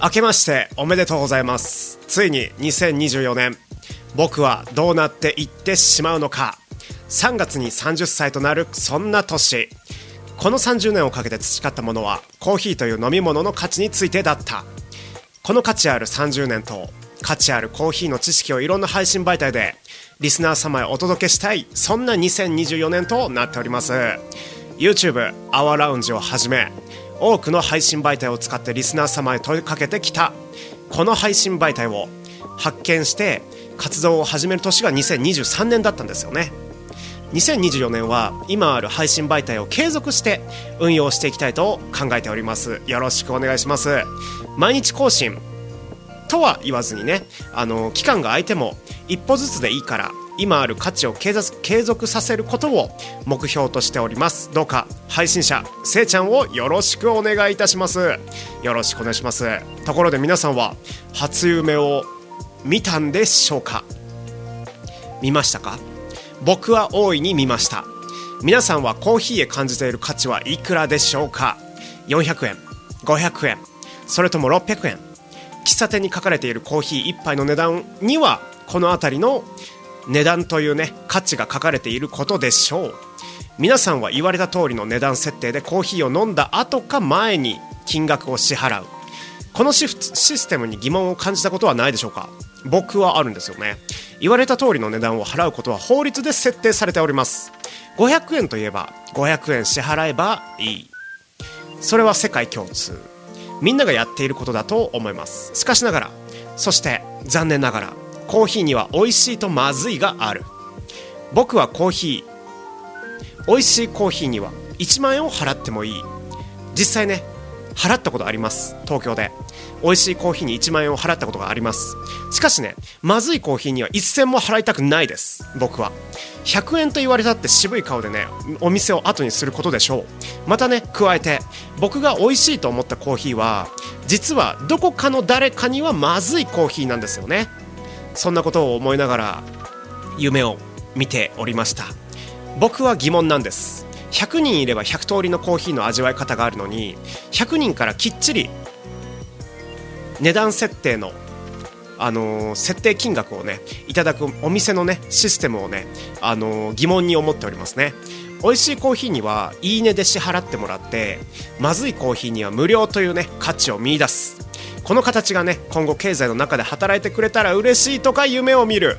明けましておめでとうございます。ついに2024年。僕はどうなっていってしまうのか。3月に30歳となるそんな年。この30年をかけて培ったものはコーヒーという飲み物の価値についてだった。この価値ある30年と価値あるコーヒーの知識をいろんな配信媒体でリスナー様へお届けしたいそんな2024年となっております。YouTube アワーラウンジをはじめ多くの配信媒体を使ってリスナー様へ問いかけてきたこの配信媒体を発見して活動を始める年が2023年だったんですよね。2024年は今ある配信媒体を継続して運用していきたいと考えております。よろしくお願いします。毎日更新とは言わずにねあの期間が空いても一歩ずつでいいから今ある価値を継続させることを目標としております。どうか配信者せいちゃんをよろしくお願いいたします。よろしくお願いします。ところで皆さんは初夢を見たんでしょうか？見ましたか？僕は大いに見ました。皆さんはコーヒーへ感じている価値はいくらでしょうか？400円500円それとも600円？喫茶店に書かれているコーヒー1杯の値段にはこの辺りの値段というね価値が書かれていることでしょう。皆さんは言われた通りの値段設定でコーヒーを飲んだ後か前に金額を支払う。このシステムに疑問を感じたことはないでしょうか？僕はあるんですよね。言われた通りの値段を払うことは法律で設定されております。500円といえば500円支払えばいい。それは世界共通。みんながやっていることだと思います。しかしながらそして残念ながらコーヒーには美味しいとまずいがある。僕はコーヒー美味しいコーヒーには1万円を払ってもいい。実際ね払ったことあります。東京で。美味しいコーヒーに1万円を払ったことがあります。しかしねまずいコーヒーには一銭も払いたくないです。僕は。100円と言われたって渋い顔でねお店を後にすることでしょう。またね加えて僕が美味しいと思ったコーヒーは実はどこかの誰かにはまずいコーヒーなんですよね。そんなことを思いながら夢を見ておりました。僕は疑問なんです。100人いれば100通りのコーヒーの味わい方があるのに100人からきっちり値段設定のあのー、設定金額をねいただくお店のねシステムをね、あのー、疑問に思っておりますね。美味しいコーヒーにはいいねで支払ってもらってまずいコーヒーには無料というね価値を見出す。この形がね今後経済の中で働いてくれたら嬉しいとか夢を見る。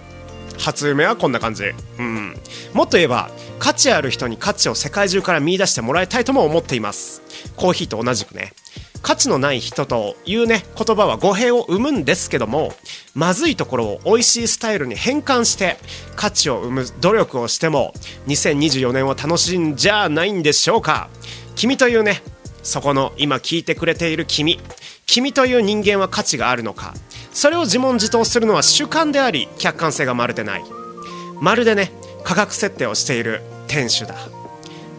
初夢はこんな感じ。うん。もっと言えば価値ある人に価値を世界中から見出してもらいたいとも思っています。コーヒーと同じくね。価値のない人というね言葉は語弊を生むんですけどもまずいところを美味しいスタイルに変換して価値を生む努力をしても2024年を楽しんじゃないんでしょうか。君というねそこの今聞いてくれている君。君という人間は価値があるのか。それを自問自答するのは主観であり客観性がまるでない。まるでね価格設定をしている店主だ。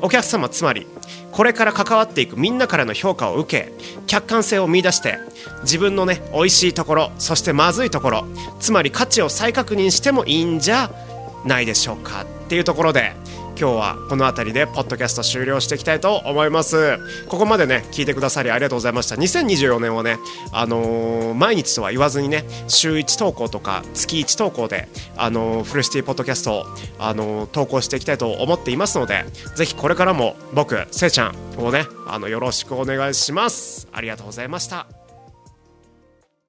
お客様つまりこれから関わっていくみんなからの評価を受け客観性を見出して自分のね美味しいところそしてまずいところつまり価値を再確認してもいいんじゃないでしょうか。っていうところで今日はこの辺りでポッドキャスト終了していきたいと思います。ここまでね聞いてくださりありがとうございました。2024年はねあのー、毎日とは言わずにね週1投稿とか月1投稿であのー、フルシティポッドキャストをあのー、投稿していきたいと思っていますのでぜひこれからも僕せいちゃんをねあのよろしくお願いします。ありがとうございました。